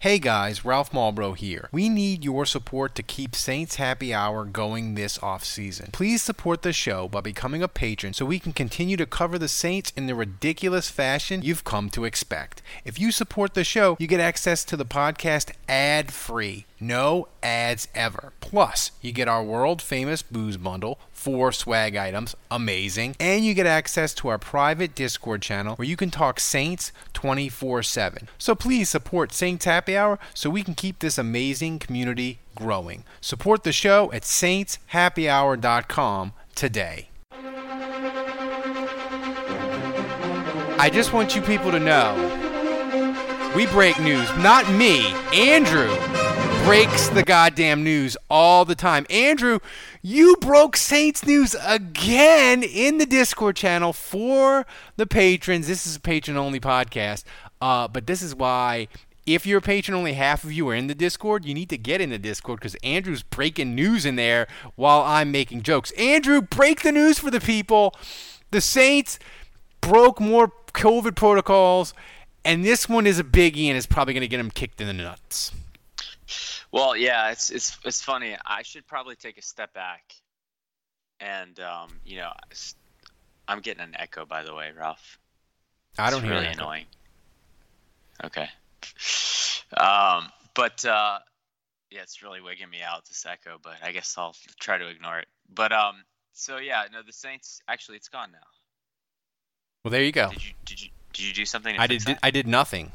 Hey guys, Ralph Malbrough here. We need your support to keep Saints Happy Hour going this off season. Please support the show by becoming a patron so we can continue to cover the Saints in the ridiculous fashion you've come to expect. If you support the show, you get access to the podcast ad free. No ads ever. Plus, you get our world famous booze bundle, four swag items, amazing, and you get access to our private Discord channel where you can talk Saints 24 7. So please support Saints Happy Hour so we can keep this amazing community growing. Support the show at saintshappyhour.com today. I just want you people to know we break news, not me, Andrew breaks the goddamn news all the time. Andrew, you broke Saints news again in the Discord channel for the patrons. This is a patron only podcast, uh, but this is why. If you're a patron, only half of you are in the Discord. You need to get in the Discord because Andrew's breaking news in there while I'm making jokes. Andrew, break the news for the people. The Saints broke more COVID protocols, and this one is a biggie and is probably going to get them kicked in the nuts. Well, yeah, it's it's it's funny. I should probably take a step back, and um, you know, I'm getting an echo, by the way, Ralph. I don't it's hear really annoying. Okay. Um, but uh, yeah, it's really wigging me out this echo, but I guess I'll try to ignore it. But um, so yeah, no, the Saints actually it's gone now. Well, there you go. Did you did you did you do something? I did. I did nothing.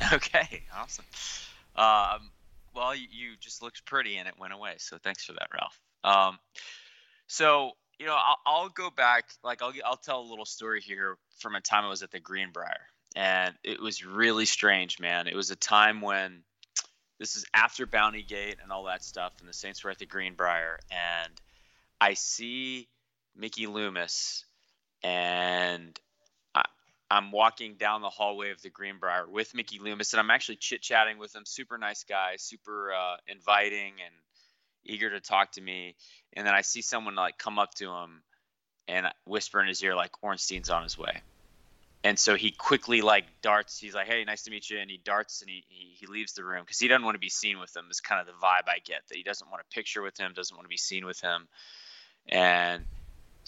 Okay, awesome. Um, well, you, you, just looked pretty and it went away. So thanks for that, Ralph. Um, so you know, I'll, I'll, go back. Like I'll I'll tell a little story here from a time I was at the Greenbrier, and it was really strange, man. It was a time when this is after Bounty Gate and all that stuff, and the Saints were at the Greenbrier, and I see Mickey Loomis, and I'm walking down the hallway of the Greenbrier with Mickey Loomis, and I'm actually chit chatting with him. Super nice guy, super uh, inviting and eager to talk to me. And then I see someone like come up to him and whisper in his ear like Ornstein's on his way. And so he quickly like darts. He's like, "Hey, nice to meet you," and he darts and he he, he leaves the room because he doesn't want to be seen with him. Is kind of the vibe I get that he doesn't want a picture with him, doesn't want to be seen with him, and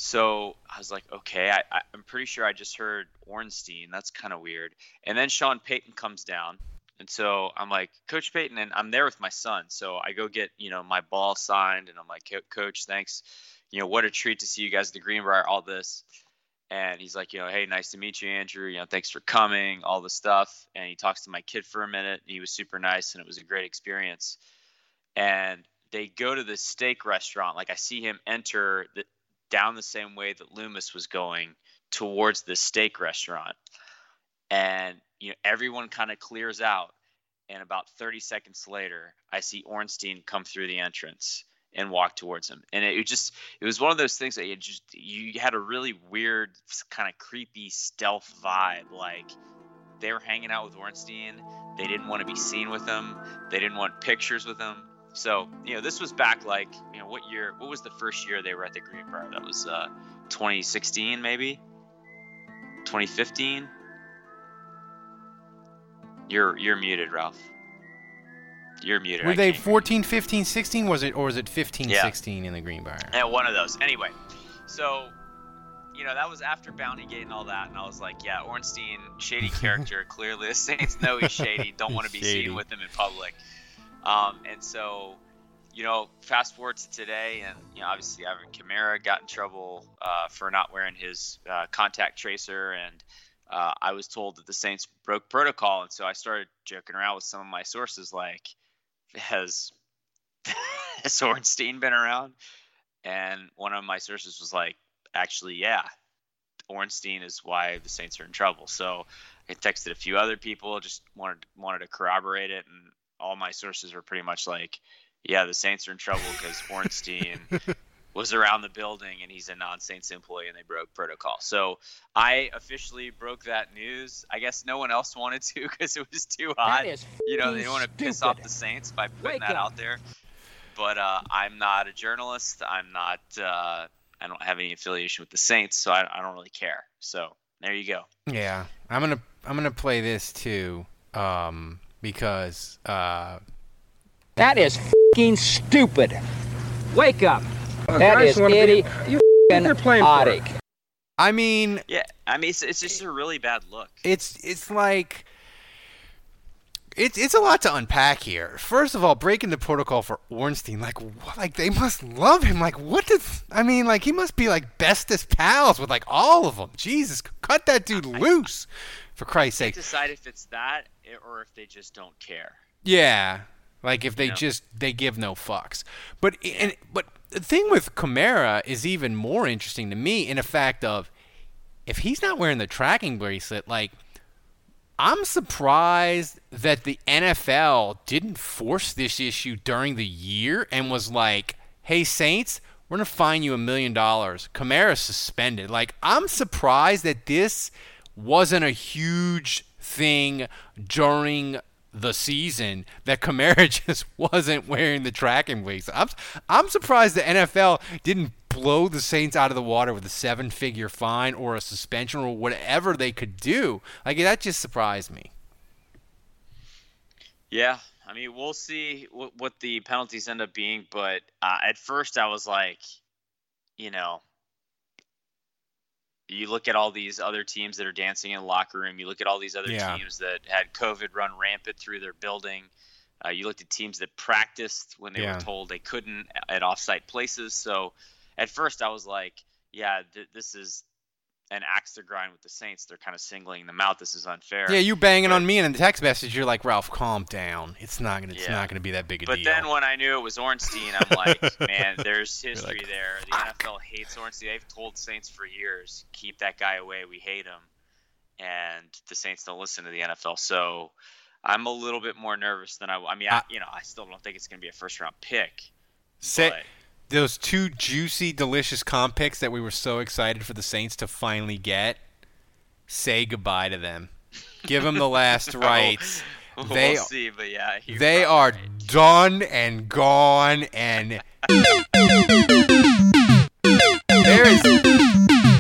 so I was like, okay, I, I, am pretty sure I just heard Ornstein. That's kind of weird. And then Sean Payton comes down. And so I'm like, Coach Payton, and I'm there with my son. So I go get, you know, my ball signed, and I'm like, Coach, thanks. You know, what a treat to see you guys at the Greenbrier, all this. And he's like, you know, hey, nice to meet you, Andrew. You know, thanks for coming, all the stuff. And he talks to my kid for a minute. And he was super nice, and it was a great experience. And they go to the steak restaurant. Like I see him enter the, down the same way that Loomis was going towards the steak restaurant. And you know, everyone kind of clears out. And about 30 seconds later, I see Ornstein come through the entrance and walk towards him. And it, it just it was one of those things that you just you had a really weird, kind of creepy stealth vibe. Like they were hanging out with Ornstein. They didn't want to be seen with him. They didn't want pictures with him. So, you know, this was back like, you know, what year, what was the first year they were at the Greenbrier? That was uh, 2016, maybe? 2015? You're you're muted, Ralph. You're muted. Were I they 14, 15, 16? Was it, or was it 15, yeah. 16 in the Greenbrier? Yeah, one of those. Anyway, so you know, that was after Bounty Gate and all that, and I was like, yeah, Ornstein, shady character. Clearly, the Saints know he's shady. Don't want to be shady. seen with him in public. Um, and so, you know, fast forward to today, and you know, obviously, Alvin Kamara got in trouble uh, for not wearing his uh, contact tracer, and uh, I was told that the Saints broke protocol, and so I started joking around with some of my sources, like, has has Ornstein been around? And one of my sources was like, actually, yeah, Ornstein is why the Saints are in trouble. So I texted a few other people, just wanted wanted to corroborate it, and all my sources were pretty much like, "Yeah, the Saints are in trouble because Ornstein was around the building and he's a non-Saints employee and they broke protocol." So I officially broke that news. I guess no one else wanted to because it was too hot. You know, they didn't want to piss off the Saints by putting Wake that up. out there. But uh, I'm not a journalist. I'm not. Uh, I don't have any affiliation with the Saints, so I, I don't really care. So there you go. Yeah, I'm gonna I'm gonna play this too, um, because uh, That is fing stupid. Wake up. That guys is wanna be- idiotic. you they're playing for. I mean, Yeah, I mean, it's, it's just a really bad look. it's it's like it's it's a lot to unpack here. First of all, breaking the protocol for Ornstein, like wh- like they must love him. Like what does I mean? Like he must be like bestest pals with like all of them. Jesus, cut that dude loose, for Christ's They sake. decide if it's that eh, or if they just don't care. Yeah, like if they Yeah. just they give no fucks. But and but the thing with Kamara is even more interesting to me in the fact of if he's not wearing the tracking bracelet, like I'm surprised that the NFL didn't force this issue during the year and was like, "Hey Saints, we're gonna fine you a million dollars." Kamara's suspended. Like I'm surprised that this wasn't a huge thing during the season that Kamara just wasn't wearing the tracking bracelet. I'm I'm surprised the NFL didn't blow the Saints out of the water with a seven-figure fine or a suspension or whatever they could do. Like that just surprised me. Yeah, I mean, we'll see what, what the penalties end up being. But uh, at first, I was like, you know, you look at all these other teams that are dancing in the locker room. You look at all these other Yeah. teams that had COVID run rampant through their building. Uh, you looked at teams that practiced when they Yeah. were told they couldn't at offsite places. So at first, I was like, yeah, th- this is an axe to grind with the Saints. They're kind of singling them out. This is unfair. Yeah, you banging on me and in the text message, you're like, Ralph, calm down. It's not gonna, it's Yeah. not gonna be that big a But deal. But then when I knew it was Ornstein, I'm like, man, there's history like, there. The NFL hates Ornstein. They've told Saints for years, keep that guy away. We hate him. And the Saints don't listen to the NFL. So I'm a little bit more nervous than I. I mean, I, you know, I still don't think it's going to be a first round pick. Say, but- those two juicy, delicious comp picks that we were so excited for the Saints to finally get, say goodbye to them. Give them the last rights. we'll They see. But yeah, they are right. done and gone and they're as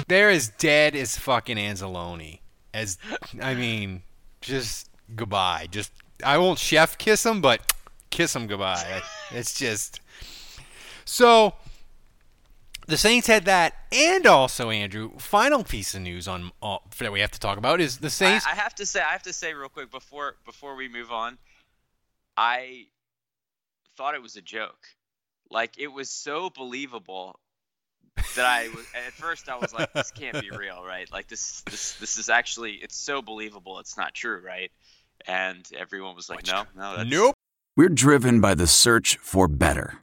they're as dead as fucking Anzalone. As I mean, just goodbye. Just I won't chef kiss him, but kiss him goodbye. It's just so. The Saints had that, and also Andrew. Final piece of news on uh, that we have to talk about is the Saints. I, I have to say, I have to say real quick before before we move on, I thought it was a joke. Like it was so believable that I was at first I was like, this can't be real, right? Like this this this is actually it's so believable it's not true, right? And everyone was like, no, no, that's, nope. We're driven by the search for better.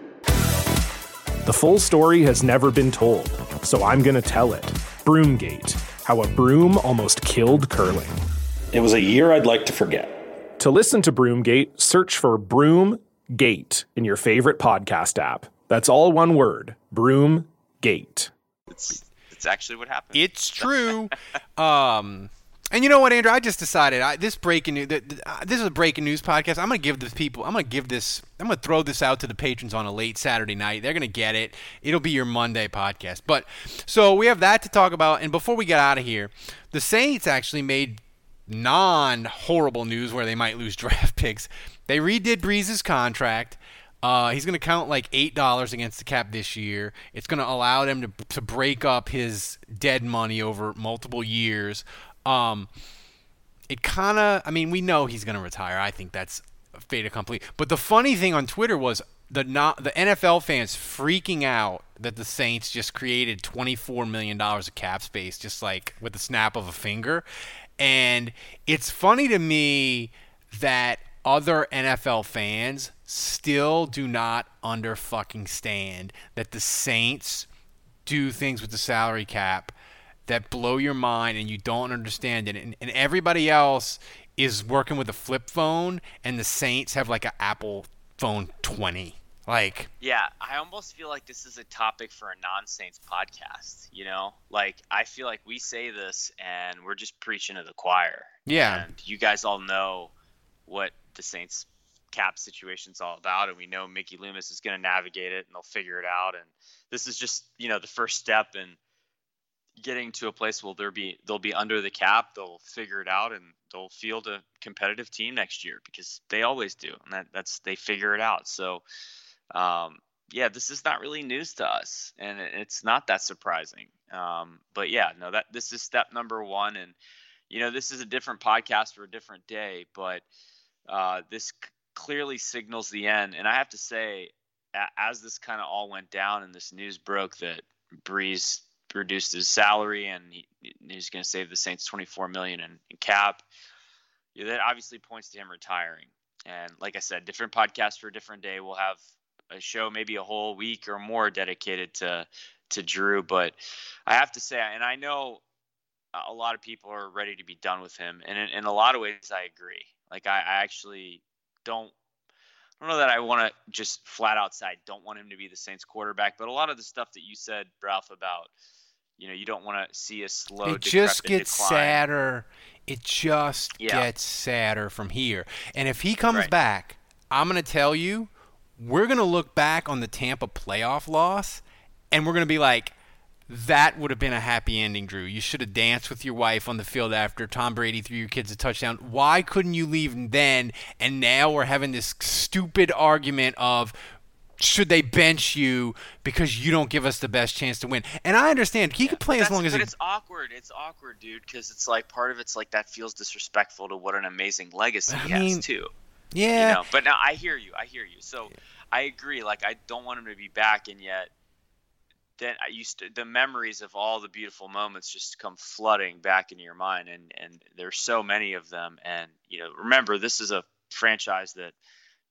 The full story has never been told, so I'm going to tell it. Broomgate How a Broom Almost Killed Curling. It was a year I'd like to forget. To listen to Broomgate, search for Broomgate in your favorite podcast app. That's all one word Broomgate. It's, it's actually what happened. It's true. um, and you know what, Andrew? I just decided I, this breaking news. Uh, this is a breaking news podcast. I'm gonna give the people. I'm gonna give this. I'm gonna throw this out to the patrons on a late Saturday night. They're gonna get it. It'll be your Monday podcast. But so we have that to talk about. And before we get out of here, the Saints actually made non horrible news where they might lose draft picks. They redid Brees's contract. Uh, he's going to count like eight dollars against the cap this year. It's going to allow them to to break up his dead money over multiple years. Um, it kind of, I mean, we know he's going to retire. I think that's fait accompli. But the funny thing on Twitter was the not the NFL fans freaking out that the Saints just created 24 million dollars of cap space just like with the snap of a finger. And it's funny to me that other NFL fans still do not under fucking stand that the Saints do things with the salary cap that blow your mind and you don't understand it. And, and everybody else is working with a flip phone, and the Saints have like an Apple phone 20. Like, yeah, I almost feel like this is a topic for a non Saints podcast. You know, like I feel like we say this and we're just preaching to the choir. Yeah. And you guys all know what the Saints cap situation's all about, and we know Mickey Loomis is going to navigate it and they'll figure it out. And this is just, you know, the first step in getting to a place where they'll be they'll be under the cap, they'll figure it out, and they'll field a competitive team next year because they always do, and that that's they figure it out. So, um, yeah, this is not really news to us, and it's not that surprising. Um, but yeah, no, that this is step number one, and you know this is a different podcast for a different day, but uh, this c- clearly signals the end. And I have to say, a- as this kind of all went down and this news broke that Brees reduced his salary and he, he's going to save the Saints 24 million in, in cap. Yeah, that obviously points to him retiring. And like I said, different podcast for a different day. We'll have a show, maybe a whole week or more dedicated to to Drew. But I have to say, and I know a lot of people are ready to be done with him, and in, in a lot of ways, I agree. Like I, I actually don't I don't know that I want to just flat-out outside don't want him to be the Saints quarterback, but a lot of the stuff that you said, Ralph, about you know you don't want to see a slow. It just gets decline. sadder. It just Yeah. gets sadder from here. And if he comes Right. back, I'm gonna tell you, we're gonna look back on the Tampa playoff loss, and we're gonna be like. That would have been a happy ending, Drew. You should have danced with your wife on the field after Tom Brady threw your kids a touchdown. Why couldn't you leave then? And now we're having this stupid argument of should they bench you because you don't give us the best chance to win? And I understand he could play as long as but he it's awkward. It's awkward, dude, because it's like part of it's like that feels disrespectful to what an amazing legacy he mean, has too. Yeah. You know, but now I hear you. I hear you. So I agree. Like I don't want him to be back, and yet then I used to the memories of all the beautiful moments just come flooding back into your mind, and and there's so many of them. And you know, remember this is a franchise that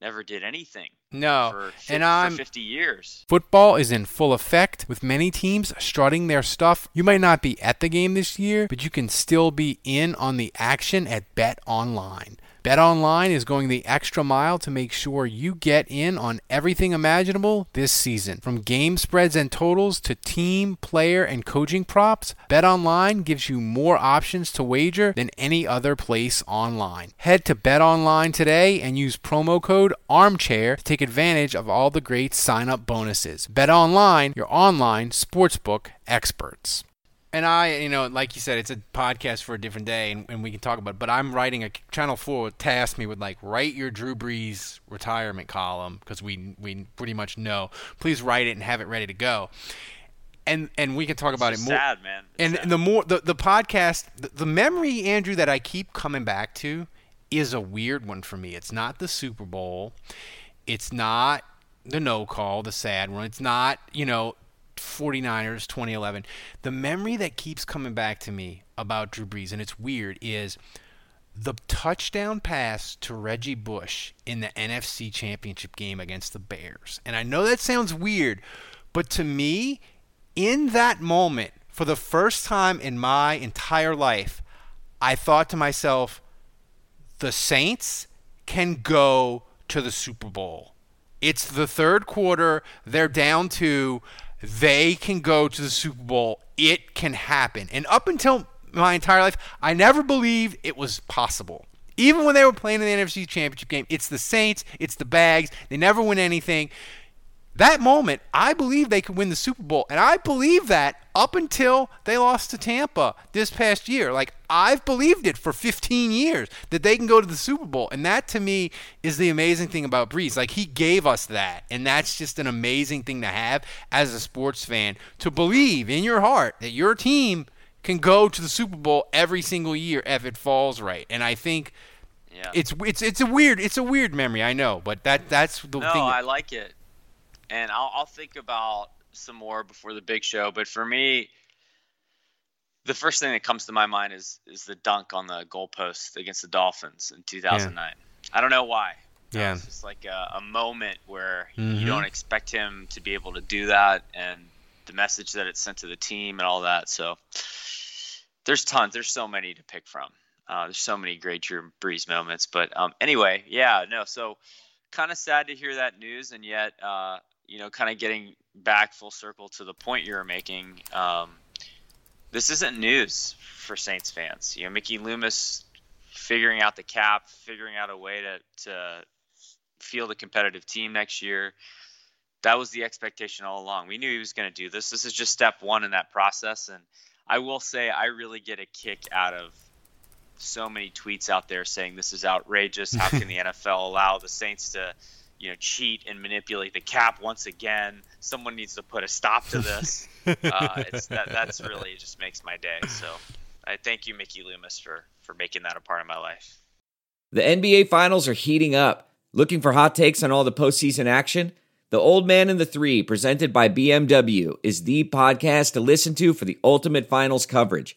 never did anything. No, for, and I'm 50 years. Football is in full effect with many teams strutting their stuff. You might not be at the game this year, but you can still be in on the action at Bet Online. Bet Online is going the extra mile to make sure you get in on everything imaginable this season. From game spreads and totals to team, player, and coaching props, BetOnline gives you more options to wager than any other place online. Head to BetOnline today and use promo code ARMCHAIR to take advantage of all the great sign up bonuses. BetOnline, your online sportsbook experts. And I, you know, like you said, it's a podcast for a different day, and, and we can talk about it. But I'm writing a Channel Four tasked me with like write your Drew Brees retirement column because we we pretty much know. Please write it and have it ready to go. and and we can talk about it more. sad, man. It's and sad. the more the, the podcast, the, the memory, Andrew, that I keep coming back to is a weird one for me. It's not the Super Bowl. It's not the no call, the sad one. It's not, you know, 49ers 2011. The memory that keeps coming back to me about Drew Brees, and it's weird, is the touchdown pass to Reggie Bush in the NFC Championship game against the Bears. And I know that sounds weird, but to me, in that moment, for the first time in my entire life, I thought to myself, the Saints can go to the Super Bowl. It's the third quarter. They're down to. They can go to the Super Bowl. It can happen. And up until my entire life, I never believed it was possible. Even when they were playing in the NFC Championship game, it's the Saints, it's the Bags. They never win anything. That moment, I believe they could win the Super Bowl. And I believe that up until they lost to Tampa this past year. Like, I've believed it for 15 years that they can go to the Super Bowl. And that, to me, is the amazing thing about Brees. Like, he gave us that. And that's just an amazing thing to have as a sports fan to believe in your heart that your team can go to the Super Bowl every single year if it falls right. And I think. Yeah. It's it's it's a weird it's a weird memory I know but that that's the no, thing that- I like it, and I'll, I'll think about some more before the big show. But for me, the first thing that comes to my mind is is the dunk on the goalpost against the Dolphins in 2009. I don't know why. Yeah. It's just like a, a moment where Mhm. you don't expect him to be able to do that, and the message that it sent to the team and all that. So there's tons. There's so many to pick from. Uh, there's so many great Drew Brees moments. But um, anyway, yeah, no. So kind of sad to hear that news, and yet, uh, you know, kind of getting back full circle to the point you were making. Um, this isn't news for Saints fans. You know, Mickey Loomis figuring out the cap, figuring out a way to to field a competitive team next year. That was the expectation all along. We knew he was going to do this. This is just step one in that process, and I will say I really get a kick out of so many tweets out there saying this is outrageous. How can the NFL allow the Saints to, you know, cheat and manipulate the cap once again? Someone needs to put a stop to this. uh, it's that that's really just makes my day. So I thank you, Mickey Loomis, for for making that a part of my life. The NBA Finals are heating up. Looking for hot takes on all the postseason action? The Old Man and the Three, presented by BMW, is the podcast to listen to for the ultimate finals coverage.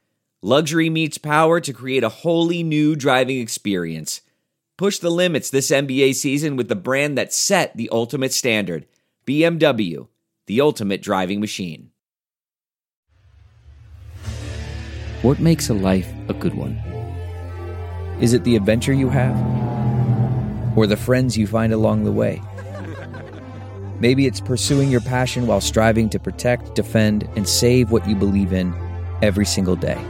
Luxury meets power to create a wholly new driving experience. Push the limits this NBA season with the brand that set the ultimate standard BMW, the ultimate driving machine. What makes a life a good one? Is it the adventure you have? Or the friends you find along the way? Maybe it's pursuing your passion while striving to protect, defend, and save what you believe in every single day.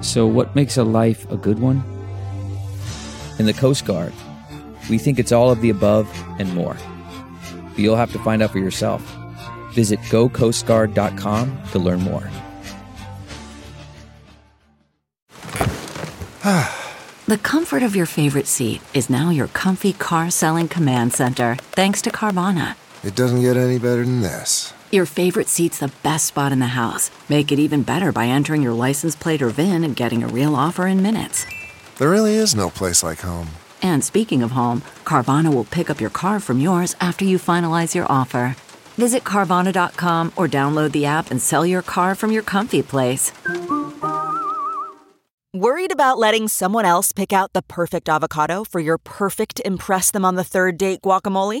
So, what makes a life a good one? In the Coast Guard, we think it's all of the above and more. But you'll have to find out for yourself. Visit gocoastguard.com to learn more. The comfort of your favorite seat is now your comfy car selling command center, thanks to Carvana. It doesn't get any better than this. Your favorite seat's the best spot in the house. Make it even better by entering your license plate or VIN and getting a real offer in minutes. There really is no place like home. And speaking of home, Carvana will pick up your car from yours after you finalize your offer. Visit Carvana.com or download the app and sell your car from your comfy place. Worried about letting someone else pick out the perfect avocado for your perfect Impress Them on the Third Date guacamole?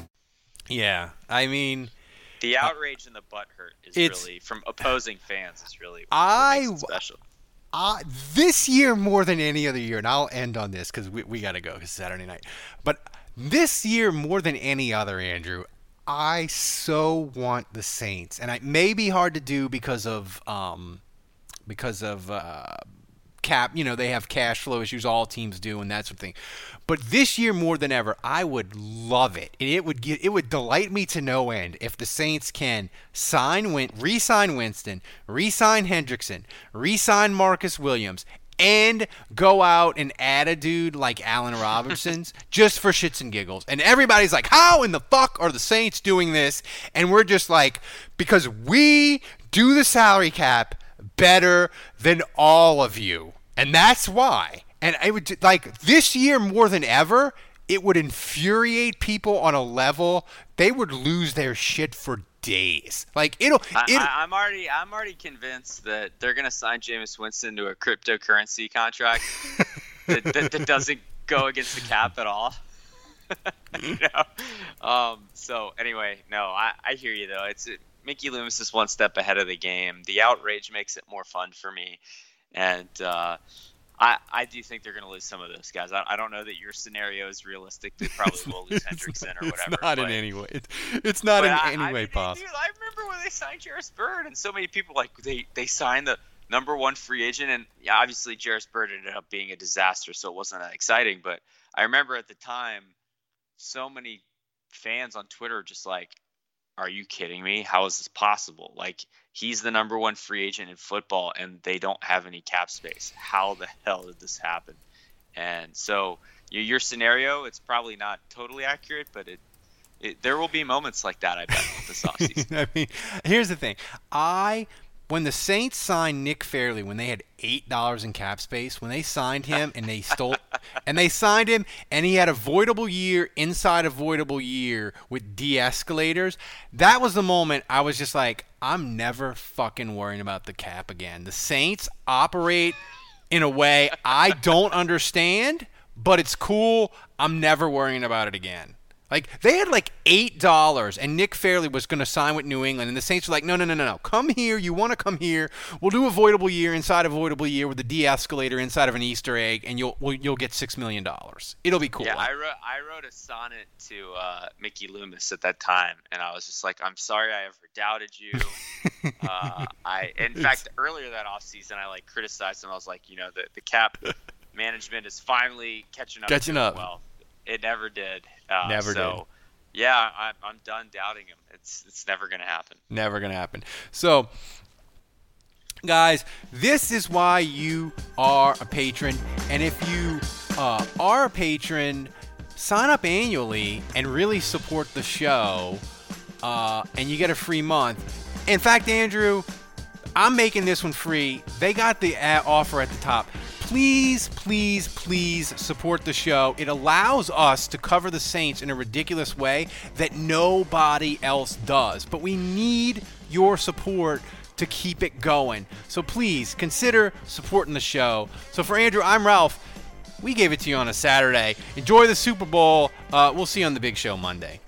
Yeah, I mean, the outrage and the butt hurt is really from opposing fans. Is really I special. uh, this year more than any other year, and I'll end on this because we, we got to go 'cause it's Saturday night. But this year more than any other, Andrew, I so want the Saints, and it may be hard to do because of um, because of uh, cap. You know, they have cash flow issues. All teams do, and that sort of thing. But this year more than ever, I would love it, and it would get it would delight me to no end if the Saints can sign Win, re-sign Winston, re-sign Hendrickson, re-sign Marcus Williams. And go out and add a dude like Allen Robinson's just for shits and giggles. And everybody's like, how in the fuck are the Saints doing this? And we're just like, because we do the salary cap better than all of you. And that's why. And I would like this year more than ever, it would infuriate people on a level they would lose their shit for days. Like it'll I, it I, I'm already I'm already convinced that they're gonna sign Jameis Winston to a cryptocurrency contract that, that, that doesn't go against the cap at all. you know. Um, so anyway, no, I, I hear you though. It's it, Mickey Loomis is one step ahead of the game. The outrage makes it more fun for me, and uh, I I do think they're going to lose some of those guys. I, I don't know that your scenario is realistic. They probably will lose Hendrickson or whatever. It's not in any way. It's, it's not in I- any I way mean, possible. Dude, I remember when they signed Jairus Byrd, and so many people like they they signed the number one free agent, and yeah, obviously Jairus Byrd ended up being a disaster, so it wasn't that exciting. But I remember at the time, so many fans on Twitter just like, "Are you kidding me? How is this possible? Like he's the number one free agent in football, and they don't have any cap space. How the hell did this happen?" And so your, your scenario, it's probably not totally accurate, but it it, there will be moments like that, I bet, this offseason. I mean, here's the thing. I when the Saints signed Nick Fairley when they had eight dollars in cap space, when they signed him and they stole and they signed him and he had a voidable year inside a voidable year with de-escalators, that was the moment I was just like, I'm never fucking worrying about the cap again. The Saints operate in a way I don't understand, but it's cool. I'm never worrying about it again. Like they had like eight dollars, and Nick Fairley was going to sign with New England, and the Saints were like, "No, no, no, no, no! Come here. You want to come here? We'll do avoidable year inside avoidable year with a de-escalator inside of an Easter egg, and you'll you'll get six million dollars. It'll be cool." Yeah, I wrote I wrote a sonnet to uh, Mickey Loomis at that time, and I was just like, "I'm sorry I ever doubted you." uh, I, in fact, earlier that offseason, I like criticized him. I was like, you know, the the cap management is finally catching up. Catching up. Well, it never did. Uh, Never so, Yeah, I, I'm done doubting him. It's it's never gonna happen. Never going to happen. So, guys, this is why you are a patron. And if you uh, are a patron, sign up annually and really support the show, uh, and you get a free month. In fact, Andrew, I'm making this one free. They got the uh, offer at the top. Please, please, please support the show. It allows us to cover the Saints in a ridiculous way that nobody else does. But we need your support to keep it going. So please consider supporting the show. So for Andrew, I'm Ralph. We gave it to you on a Saturday. Enjoy the Super Bowl. Uh, we'll see you on the big show Monday.